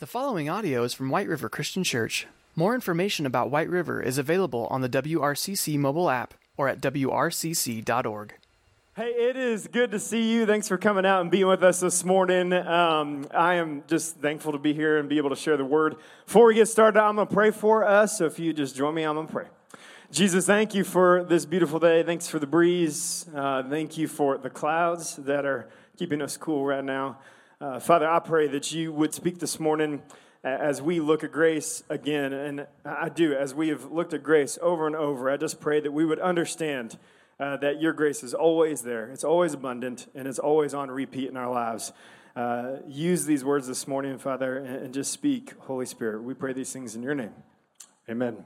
The following audio is from White River Christian Church. More information about White River is available on the WRCC mobile app or at wrcc.org. Hey, it is good to see you. Thanks for coming out and being with us this morning. Um, I am just thankful to be here and be able to share the word. Before we get started, I'm going to pray for us. So if you just join me, I'm going to pray. Jesus, thank you for this beautiful day. Thanks for the breeze. Uh, thank you for the clouds that are keeping us cool right now. Uh, Father, I pray that you would speak this morning as we look at grace again. And I do, as we have looked at grace over and over, I just pray that we would understand uh, that your grace is always there, it's always abundant, and it's always on repeat in our lives. Uh, use these words this morning, Father, and, and just speak, Holy Spirit. We pray these things in your name. Amen.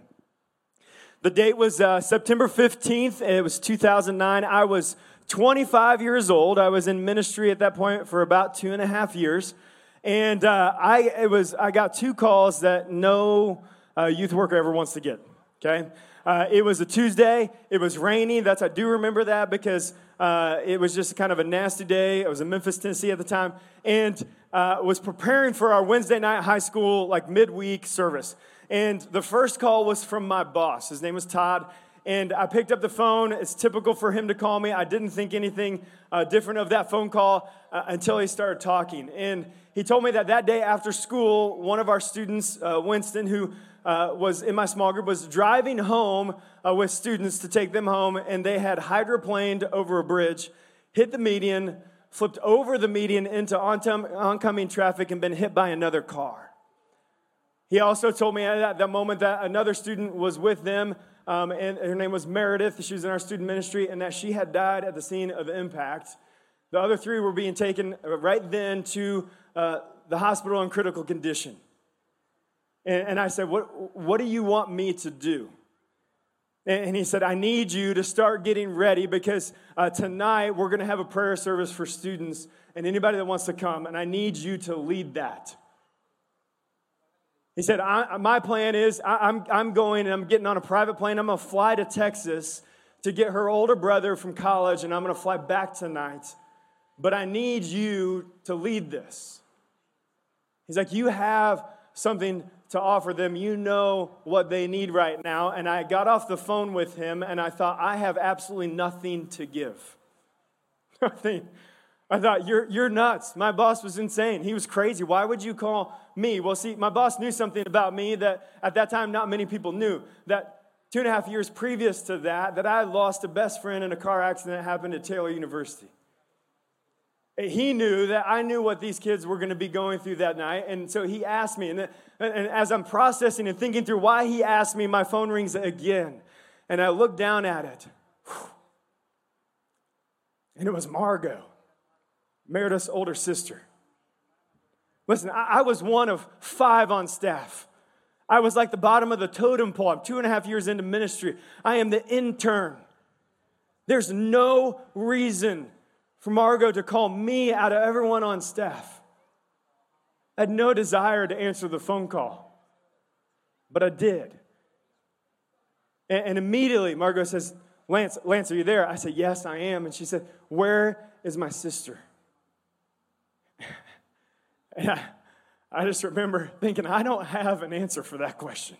The date was uh, September 15th. It was 2009. I was 25 years old. I was in ministry at that point for about two and a half years. And uh, I, it was, I got two calls that no uh, youth worker ever wants to get. Okay? Uh, it was a Tuesday. It was rainy. That's I do remember that because uh, it was just kind of a nasty day. I was in Memphis, Tennessee at the time, and uh, was preparing for our Wednesday night high school like midweek service. And the first call was from my boss. His name was Todd. And I picked up the phone. It's typical for him to call me. I didn't think anything uh, different of that phone call uh, until he started talking. And he told me that that day after school, one of our students, uh, Winston, who uh, was in my small group, was driving home uh, with students to take them home, and they had hydroplaned over a bridge, hit the median, flipped over the median into oncoming traffic, and been hit by another car. He also told me at that moment that another student was with them, um, and her name was Meredith. She was in our student ministry, and that she had died at the scene of impact. The other three were being taken right then to uh, the hospital in critical condition. And, and I said, what, what do you want me to do? And he said, I need you to start getting ready because uh, tonight we're going to have a prayer service for students and anybody that wants to come, and I need you to lead that. He said, My plan is I, am I'm going and I'm getting on a private plane. I'm going to fly to Texas to get her older brother from college, and I'm going to fly back tonight. But I need you to lead this. He's like, You have something to offer them. You know what they need right now. And I got off the phone with him and I thought, I have absolutely nothing to give. Nothing. I thought, you're, you're nuts. My boss was insane. He was crazy. Why would you call me? Well, see, my boss knew something about me that at that time not many people knew. That two and a half years previous to that, that I lost a best friend in a car accident that happened at Taylor University. He knew that I knew what these kids were going to be going through that night. And so he asked me, and, and as I'm processing and thinking through why he asked me, my phone rings again. And I look down at it. And it was Margot. Meredith's older sister. Listen, I, was one of five on staff. I was like the bottom of the totem pole. I'm two and a half years into ministry. I am the intern. There's no reason for Margot to call me out of everyone on staff. I had no desire to answer the phone call, but I did. And, and immediately Margot says, Lance, Lance, are you there? I said, Yes, I am. And she said, Where is my sister? And I, I just remember thinking, I don't have an answer for that question.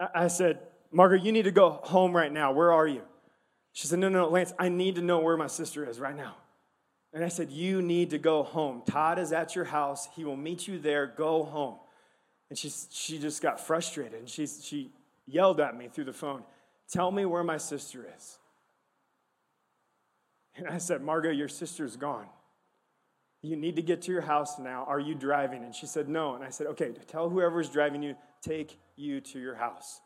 I, I said, Margaret, you need to go home right now. Where are you? She said, No, no, Lance, I need to know where my sister is right now. And I said, You need to go home. Todd is at your house. He will meet you there. Go home. And she, she just got frustrated and she, she yelled at me through the phone, Tell me where my sister is. And I said, Margot, your sister's gone. You need to get to your house now. Are you driving? And she said, No. And I said, Okay, tell whoever's driving you, take you to your house.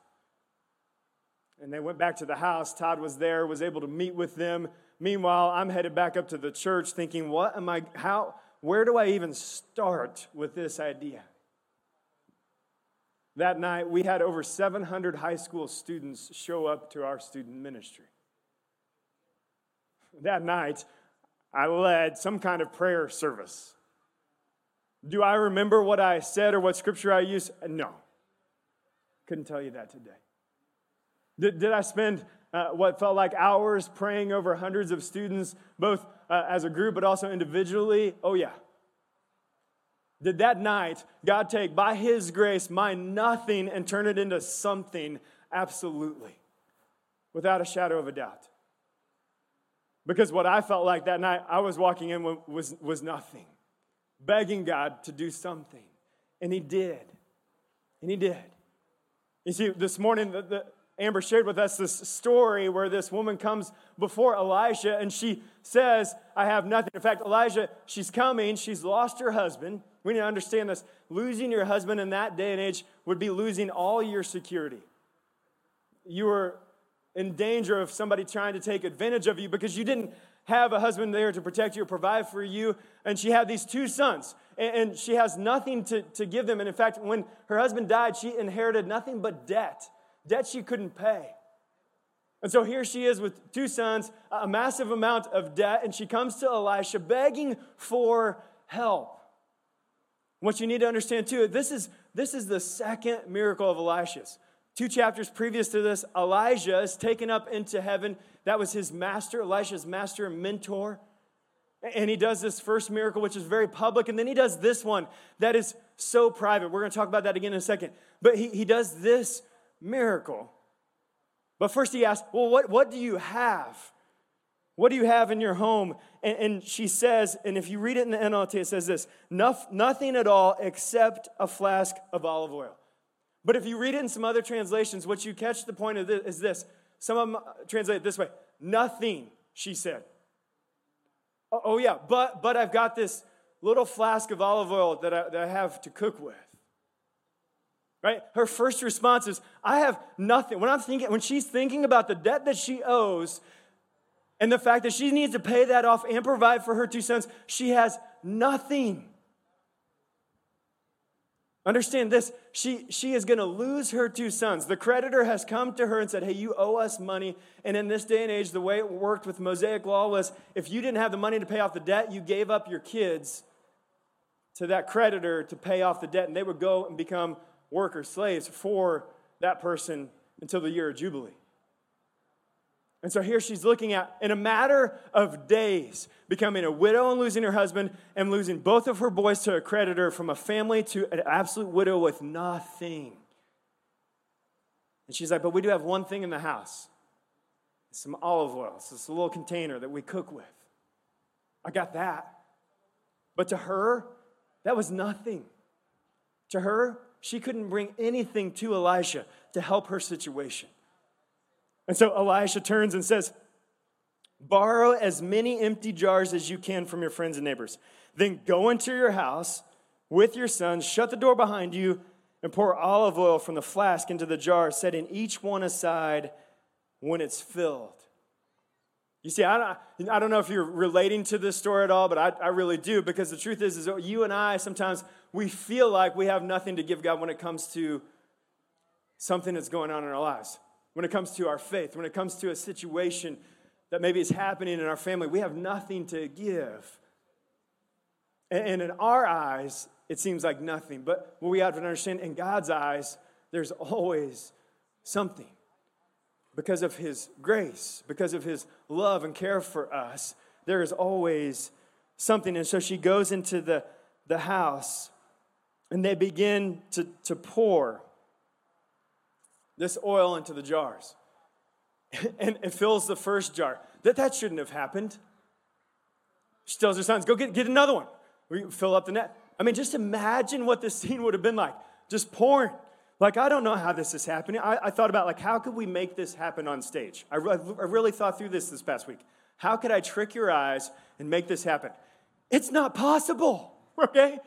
And they went back to the house. Todd was there, was able to meet with them. Meanwhile, I'm headed back up to the church thinking, What am I, how, where do I even start with this idea? That night, we had over 700 high school students show up to our student ministry. That night, I led some kind of prayer service. Do I remember what I said or what scripture I used? No. Couldn't tell you that today. Did, did I spend uh, what felt like hours praying over hundreds of students, both uh, as a group but also individually? Oh, yeah. did that night God take by His grace my nothing and turn it into something absolutely, without a shadow of a doubt. Because what I felt like that night, I was walking in was, was nothing, begging God to do something. And He did. And He did. You see, this morning, the, the, Amber shared with us this story where this woman comes before Elijah and she says, I have nothing. In fact, Elijah, she's coming, she's lost her husband. We need to understand this. Losing your husband in that day and age would be losing all your security. You were in danger of somebody trying to take advantage of you because you didn't have a husband there to protect you or provide for you. And she had these two sons, and she has nothing to, to give them. And in fact, when her husband died, she inherited nothing but debt debt she couldn't pay. And so here she is with two sons, a massive amount of debt, and she comes to Elisha begging for help. What you need to understand too, this is, this is the second miracle of Elisha's. Two chapters previous to this, Elijah is taken up into heaven. That was his master, Elisha's master and mentor. And he does this first miracle, which is very public. And then he does this one that is so private. We're going to talk about that again in a second. But he, he does this miracle. But first he asks, Well, what, what do you have? What do you have in your home? And, and she says, and if you read it in the NLT, it says this nothing at all except a flask of olive oil. But if you read it in some other translations, what you catch the point of this is this. Some of them uh, translate it this way nothing, she said. Oh, oh, yeah, but, but I've got this little flask of olive oil that I, that I have to cook with right? Her first response is, I have nothing. When I'm thinking, when she's thinking about the debt that she owes and the fact that she needs to pay that off and provide for her two sons, she has nothing. Understand this, she, she is going to lose her two sons. The creditor has come to her and said, Hey, you owe us money. And in this day and age, the way it worked with Mosaic law was if you didn't have the money to pay off the debt, you gave up your kids to that creditor to pay off the debt, and they would go and become worker slaves for that person until the year of Jubilee. And so here she's looking at, in a matter of days, becoming a widow and losing her husband and losing both of her boys to a creditor from a family to an absolute widow with nothing. And she's like, But we do have one thing in the house some olive oil. It's this little container that we cook with. I got that. But to her, that was nothing. To her, she couldn't bring anything to Elisha to help her situation. And so Elisha turns and says, Borrow as many empty jars as you can from your friends and neighbors. Then go into your house with your sons, shut the door behind you, and pour olive oil from the flask into the jar, setting each one aside when it's filled. You see, I don't, I don't know if you're relating to this story at all, but I, I really do because the truth is, is you and I sometimes we feel like we have nothing to give God when it comes to something that's going on in our lives, when it comes to our faith, when it comes to a situation that maybe is happening in our family. We have nothing to give. And in our eyes, it seems like nothing. But what we have to understand, in God's eyes, there's always something. Because of His grace, because of His love and care for us, there is always something. And so she goes into the, the house and they begin to, to pour this oil into the jars. and it fills the first jar. That, that shouldn't have happened. She tells her sons, go get, get another one. We fill up the net. I mean, just imagine what this scene would have been like. Just pouring. Like, I don't know how this is happening. I, I thought about, like, how could we make this happen on stage? I, I really thought through this this past week. How could I trick your eyes and make this happen? It's not possible, okay?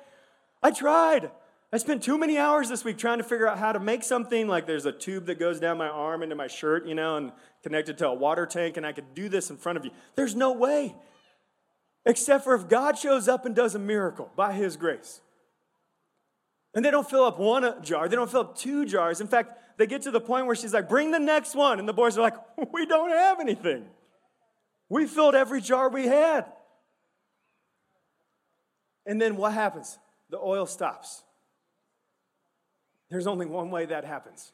I tried. I spent too many hours this week trying to figure out how to make something like there's a tube that goes down my arm into my shirt, you know, and connected to a water tank, and I could do this in front of you. There's no way. Except for if God shows up and does a miracle by His grace. And they don't fill up one jar, they don't fill up two jars. In fact, they get to the point where she's like, bring the next one. And the boys are like, we don't have anything. We filled every jar we had. And then what happens? the oil stops. There's only one way that happens.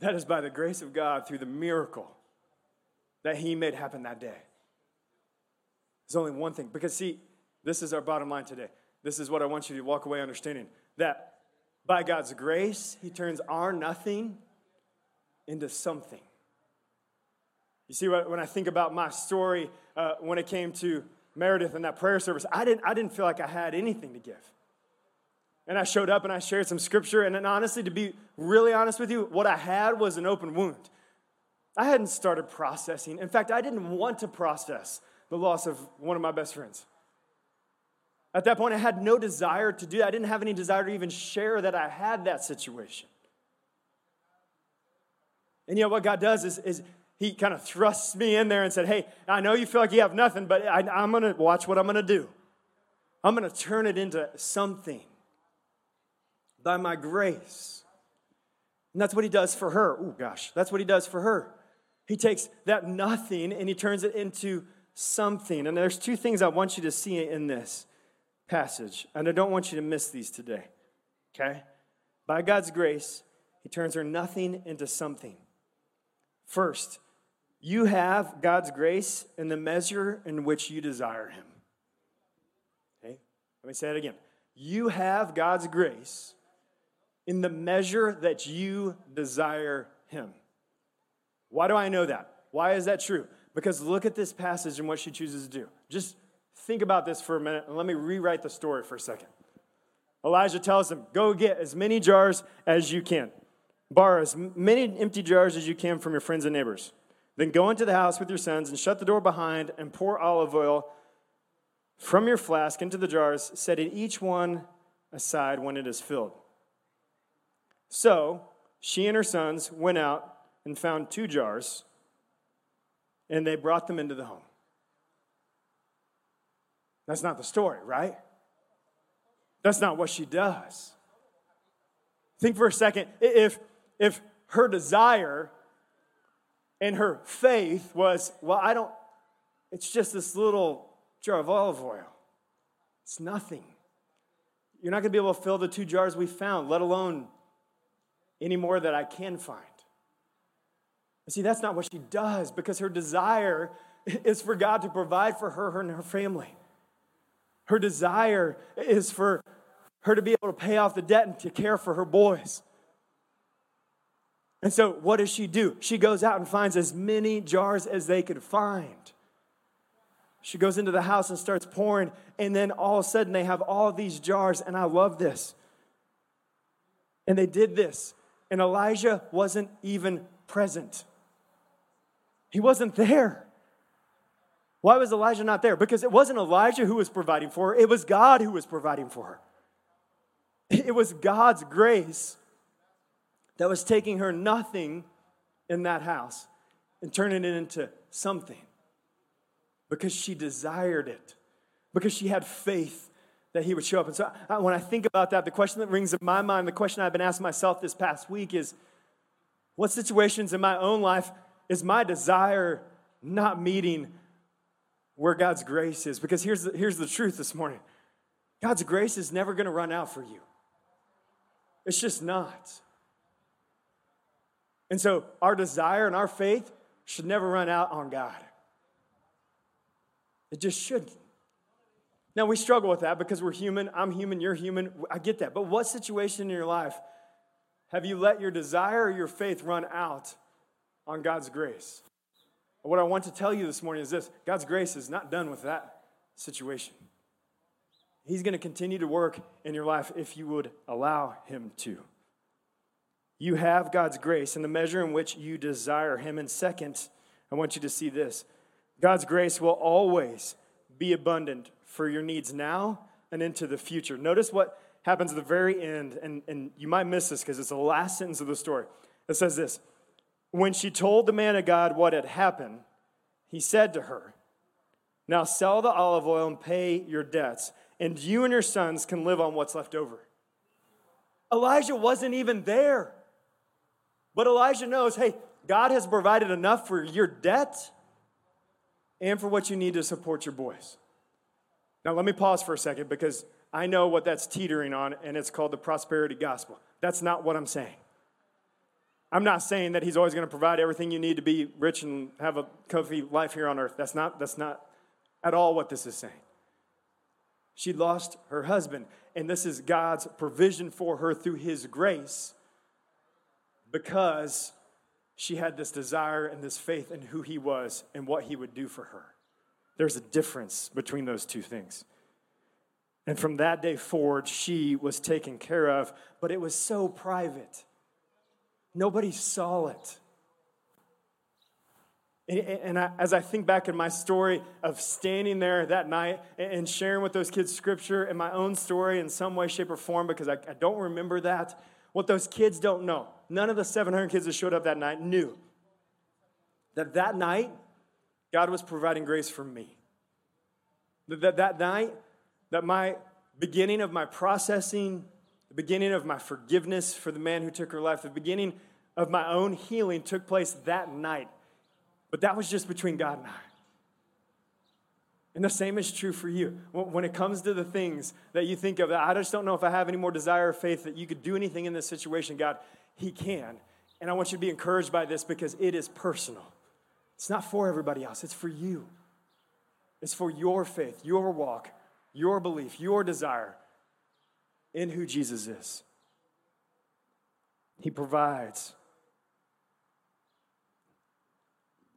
That is by the grace of God through the miracle that He made happen that day. There's only one thing. Because, see, this is our bottom line today. this is what I want you to walk away understanding that by God's grace, He turns our nothing into something. You see, when I think about my story uh, when it came to Meredith and that prayer service, I didn't, I didn't feel like I had anything to give. And I showed up and I shared some scripture. And honestly, to be really honest with you, what I had was an open wound. I hadn't started processing. In fact, I didn't want to process the loss of one of my best friends. At that point, I had no desire to do that. I didn't have any desire to even share that I had that situation. And yet, what God does is, is He kind of thrusts me in there and said, Hey, I know you feel like you have nothing, but I, I'm going to watch what I'm going to do. I'm going to turn it into something by my grace. And that's what He does for her. Oh, gosh, that's what He does for her. He takes that nothing and He turns it into something. And there's two things I want you to see in this passage, and I don't want you to miss these today. Okay? By God's grace, He turns her nothing into something. First, you have God's grace in the measure in which you desire Him. Okay? Let me say it again. You have God's grace in the measure that you desire Him. Why do I know that? Why is that true? Because look at this passage and what she chooses to do. Just think about this for a minute and let me rewrite the story for a second. Elijah tells him, Go get as many jars as you can. Borrow as many empty jars as you can from your friends and neighbors. Then go into the house with your sons and shut the door behind and pour olive oil from your flask into the jars, setting each one aside when it is filled. So she and her sons went out and found two jars, and they brought them into the home. That's not the story, right? That's not what she does. Think for a second if if her desire and her faith was, well, I don't, it's just this little jar of olive oil. It's nothing. You're not going to be able to fill the two jars we found, let alone any more that I can find. see, that's not what she does because her desire is for God to provide for her, her and her family. Her desire is for her to be able to pay off the debt and to care for her boys. And so, what does she do? She goes out and finds as many jars as they could find. She goes into the house and starts pouring, and then all of a sudden they have all these jars, and I love this. And they did this, and Elijah wasn't even present. He wasn't there. Why was Elijah not there? Because it wasn't Elijah who was providing for her, it was God who was providing for her. It was God's grace that was taking her nothing in that house and turning it into something because she desired it, because she had faith that he would show up. And so I, when I think about that, the question that rings in my mind, the question I've been asking myself this past week is what situations in my own life is my desire not meeting where God's grace is? Because here's the, here's the truth this morning God's grace is never going to run out for you, it's just not. And so our desire and our faith should never run out on God. It just shouldn't. Now, we struggle with that because we're human. I'm human. You're human. I get that. But what situation in your life have you let your desire or your faith run out on God's grace? What I want to tell you this morning is this God's grace is not done with that situation. He's going to continue to work in your life if you would allow Him to. You have God's grace in the measure in which you desire Him. And second, I want you to see this God's grace will always be abundant for your needs now and into the future. Notice what happens at the very end, and, and you might miss this because it's the last sentence of the story. It says this When she told the man of God what had happened, he said to her, Now sell the olive oil and pay your debts, and you and your sons can live on what's left over. Elijah wasn't even there. But Elijah knows hey, God has provided enough for your debt and for what you need to support your boys. Now, let me pause for a second because I know what that's teetering on, and it's called the prosperity gospel. That's not what I'm saying. I'm not saying that he's always going to provide everything you need to be rich and have a comfy life here on earth. That's not, that's not at all what this is saying. She lost her husband. And this is God's provision for her through his grace because she had this desire and this faith in who he was and what he would do for her. There's a difference between those two things. And from that day forward, she was taken care of, but it was so private. Nobody saw it. And I, as I think back in my story of standing there that night and sharing with those kids scripture and my own story in some way, shape, or form, because I, I don't remember that, what those kids don't know, none of the 700 kids that showed up that night knew that that night, God was providing grace for me. That that night, that my beginning of my processing, the beginning of my forgiveness for the man who took her life, the beginning of my own healing took place that night. But that was just between God and I. And the same is true for you. When it comes to the things that you think of, I just don't know if I have any more desire or faith that you could do anything in this situation, God, He can. And I want you to be encouraged by this because it is personal. It's not for everybody else, it's for you. It's for your faith, your walk, your belief, your desire in who Jesus is. He provides.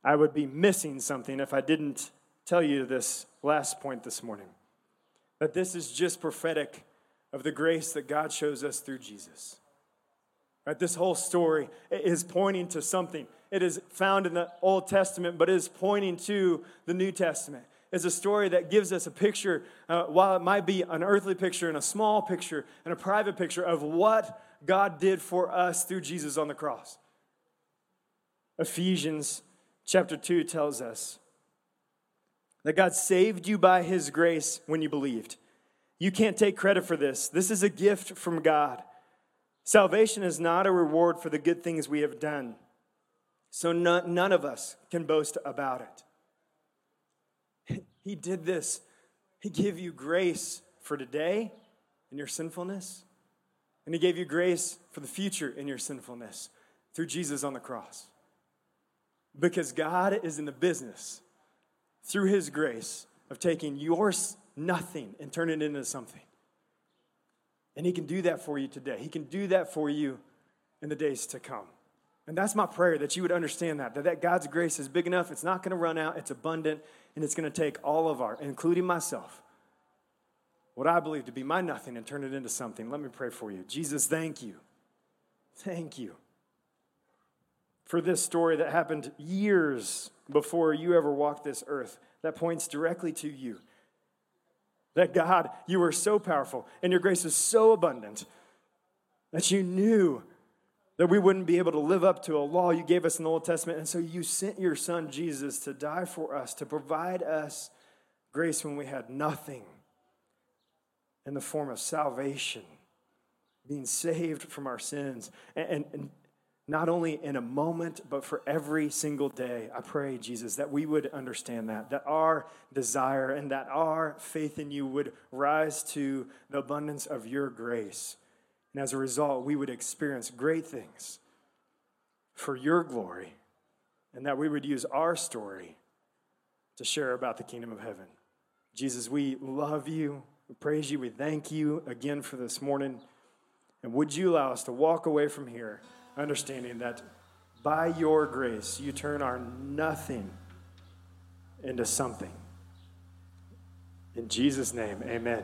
I would be missing something if I didn't tell you this last point this morning. That this is just prophetic of the grace that God shows us through Jesus. Right, this whole story is pointing to something. It is found in the Old Testament, but is pointing to the New Testament. It's a story that gives us a picture, uh, while it might be an earthly picture and a small picture and a private picture of what God did for us through Jesus on the cross. Ephesians chapter 2 tells us that God saved you by his grace when you believed. You can't take credit for this. This is a gift from God. Salvation is not a reward for the good things we have done. So none, none of us can boast about it. He did this. He gave you grace for today in your sinfulness, and He gave you grace for the future in your sinfulness through Jesus on the cross. Because God is in the business, through His grace, of taking your nothing and turning it into something. And He can do that for you today. He can do that for you in the days to come. And that's my prayer that you would understand that, that, that God's grace is big enough, it's not going to run out, it's abundant, and it's going to take all of our, including myself, what I believe to be my nothing and turn it into something. Let me pray for you. Jesus, thank you. Thank you for this story that happened years before you ever walked this earth that points directly to you. That God, you are so powerful and your grace is so abundant that you knew that we wouldn't be able to live up to a law you gave us in the Old Testament. And so you sent your son Jesus to die for us, to provide us grace when we had nothing in the form of salvation, being saved from our sins. And, and, not only in a moment, but for every single day. I pray, Jesus, that we would understand that, that our desire and that our faith in you would rise to the abundance of your grace. And as a result, we would experience great things for your glory, and that we would use our story to share about the kingdom of heaven. Jesus, we love you. We praise you. We thank you again for this morning. And would you allow us to walk away from here? understanding that by your grace, you turn our nothing into something. In Jesus' name, amen.